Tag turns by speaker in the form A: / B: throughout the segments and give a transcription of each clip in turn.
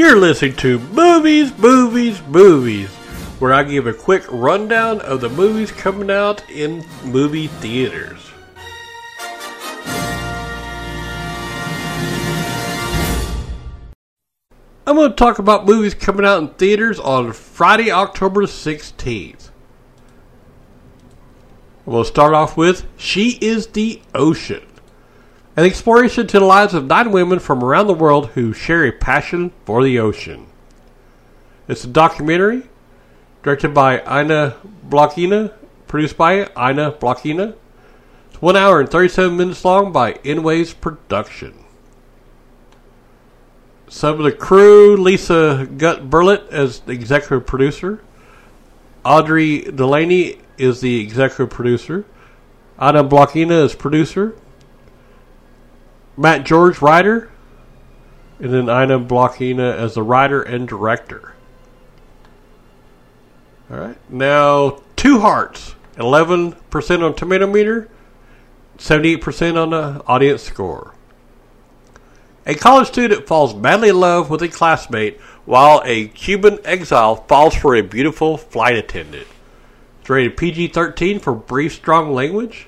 A: You're listening to Movies, Movies, Movies, where I give a quick rundown of the movies coming out in movie theaters. I'm going to talk about movies coming out in theaters on Friday, October 16th. We'll start off with She is the Ocean, an exploration to the lives of nine women from around the world who share a passion for the ocean. It's a documentary directed by Ina Blockina, produced by Ina Blockina. It's one hour and 37 minutes long by Inways Production. Some of the crew Lisa Gut Burlett as the executive producer. Audrey Delaney is the executive producer. Ina Blockina is producer. Matt George, writer. And then Ina Blockina as the writer and director. All right. Now, Two Hearts, 11% on Tomato Meter, 78% on the audience score. A college student falls madly in love with a classmate while a Cuban exile falls for a beautiful flight attendant. It's rated PG 13 for brief, strong language.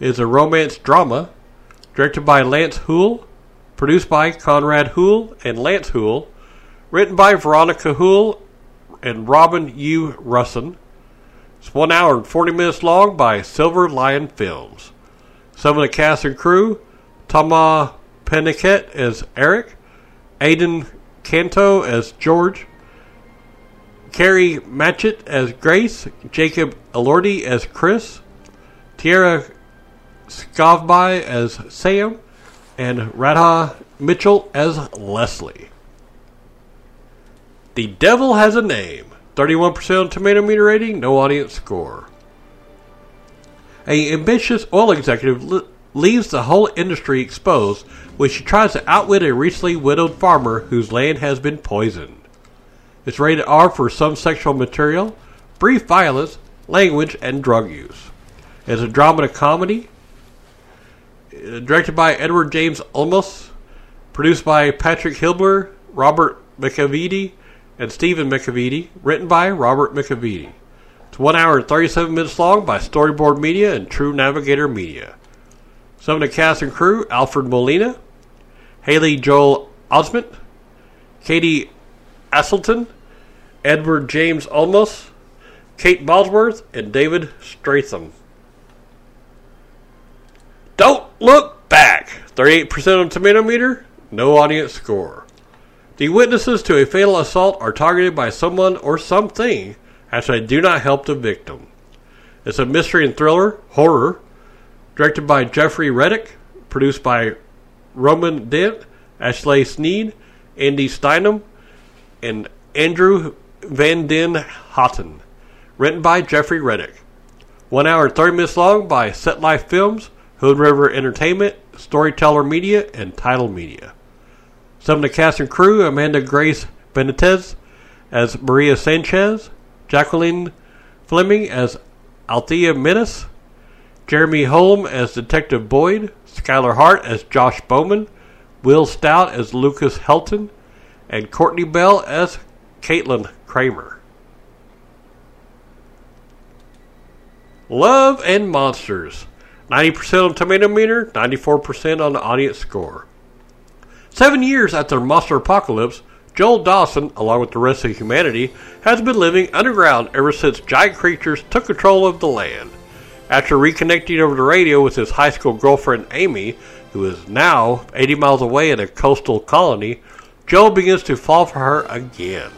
A: It is a romance drama directed by Lance Hool, produced by Conrad Hool and Lance Hool, written by Veronica Hool and Robin U. Russin. It's one hour and 40 minutes long by Silver Lion Films. Some of the cast and crew Tahmoh Penikett as Eric, Adan Canto as George, Kari Matchett as Grace, Jacob Elordi as Chris, Tiera Skovbye as Sam, and Radha Mitchell as Leslie. The Devil Has a Name. 31% on tomato meter rating, no audience score. A ambitious oil executive leaves the whole industry exposed when she tries to outwit a recently widowed farmer whose land has been poisoned. It's rated R for some sexual material, brief violence, language, and drug use. It's a drama a comedy. Directed by Edward James Olmos. Produced by Patrick Hilbler, Robert McEveety, and Stephen McEveety. Written by Robert McEveety. It's one hour and 37 minutes long by Storyboard Media and True Navigator Media. Some of the cast and crew Alfred Molina, Haley Joel Osment, Katie Aselton, Edward James Olmos, Kate Bosworth, and David Strathairn. Don't look back. 38% on tomato meter, no audience score. The witnesses to a fatal assault are targeted by someone or something after they do not help the victim. It's a mystery and thriller, horror, directed by Jeffrey Reddick, produced by Roman Dent, Ashley Sneed, Andy Steinem, and Andrew Van Den Houten. Written by Jeffrey Reddick. One hour and 30 minutes long by Set Life Films, Hood River Entertainment, Storyteller Media, and Title Media. Some of the cast and crew Amanda Grace Benitez as Maria Sanchez, Jacqueline Fleming as Althea Menace, Jeremy Holm as Detective Boyd, Skylar Hart as Josh Bowman, Will Stout as Lucas Helton, and Courtney Bell as Caitlin Kramer. Love and Monsters. 90% on tomato meter, 94% on the audience score. Seven years after the monster apocalypse, Joel Dawson, along with the rest of humanity, has been living underground ever since giant creatures took control of the land. After reconnecting over the radio with his high school girlfriend Amy, who is now 80 miles away in a coastal colony, Joel begins to fall for her again.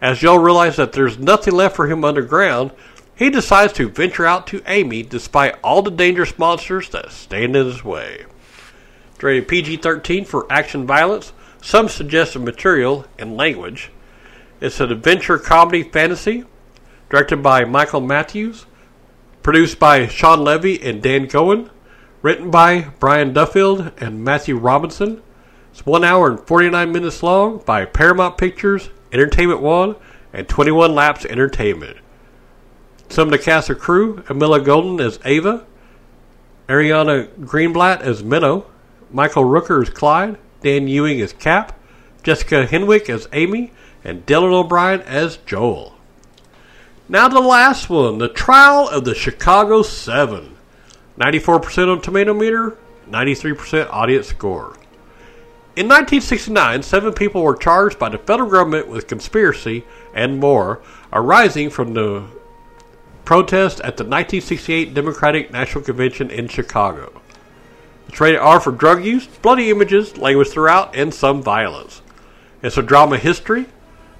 A: As Joel realizes that there's nothing left for him underground, he decides to venture out to Amy despite all the dangerous monsters that stand in his way. Rated PG 13 for action violence, some suggestive material, and language. It's an adventure comedy fantasy, directed by Michael Matthews, produced by Shawn Levy and Dan Cohen, written by Brian Duffield and Matthew Robinson. It's one hour and 49 minutes long by Paramount Pictures, Entertainment One, and 21 Laps Entertainment. Some of the cast of crew Amila Golden as Ava, Ariana Greenblatt as Minnow, Michael Rooker as Clyde, Dan Ewing as Cap, Jessica Henwick as Amy, and Dylan O'Brien as Joel. Now the last one, the trial of the Chicago Seven. 94% on tomato meter, 93% audience score. In 1969, seven people were charged by the federal government with conspiracy and more arising from the protest at the 1968 Democratic National Convention in Chicago. It's rated R for drug use, bloody images, language throughout, and some violence. It's a drama history,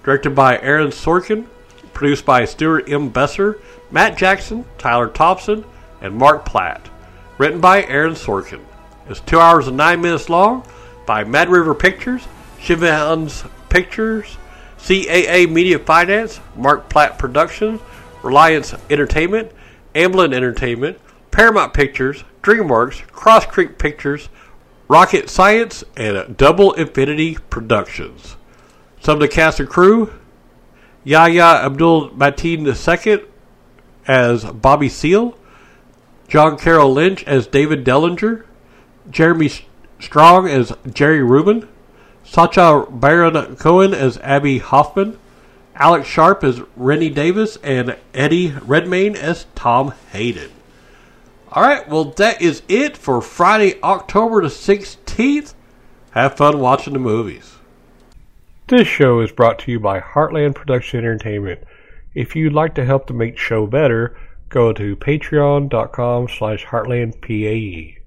A: directed by Aaron Sorkin, produced by Stuart M. Besser, Matt Jackson, Tyler Thompson, and Marc Platt. Written by Aaron Sorkin. It's two hours and nine minutes long by Mad River Pictures, Shivhans Pictures, CAA Media Finance, Marc Platt Productions, Reliance Entertainment, Amblin Entertainment, Paramount Pictures, DreamWorks, Cross Creek Pictures, Rocket Science, and Double Infinity Productions. Some of the cast and crew Yahya Abdul Mateen II as Bobby Seale, John Carroll Lynch as David Dellinger, Jeremy Strong as Jerry Rubin, Sacha Baron Cohen as Abbie Hoffman, Alex Sharp as Rennie Davis, and Eddie Redmayne as Tom Hayden. All right, well, that is it for Friday, October the 16th. Have fun watching the movies. This show is brought to you by Heartland Production Entertainment. If you'd like to help to make the show better, go to patreon.com slash heartlandpae.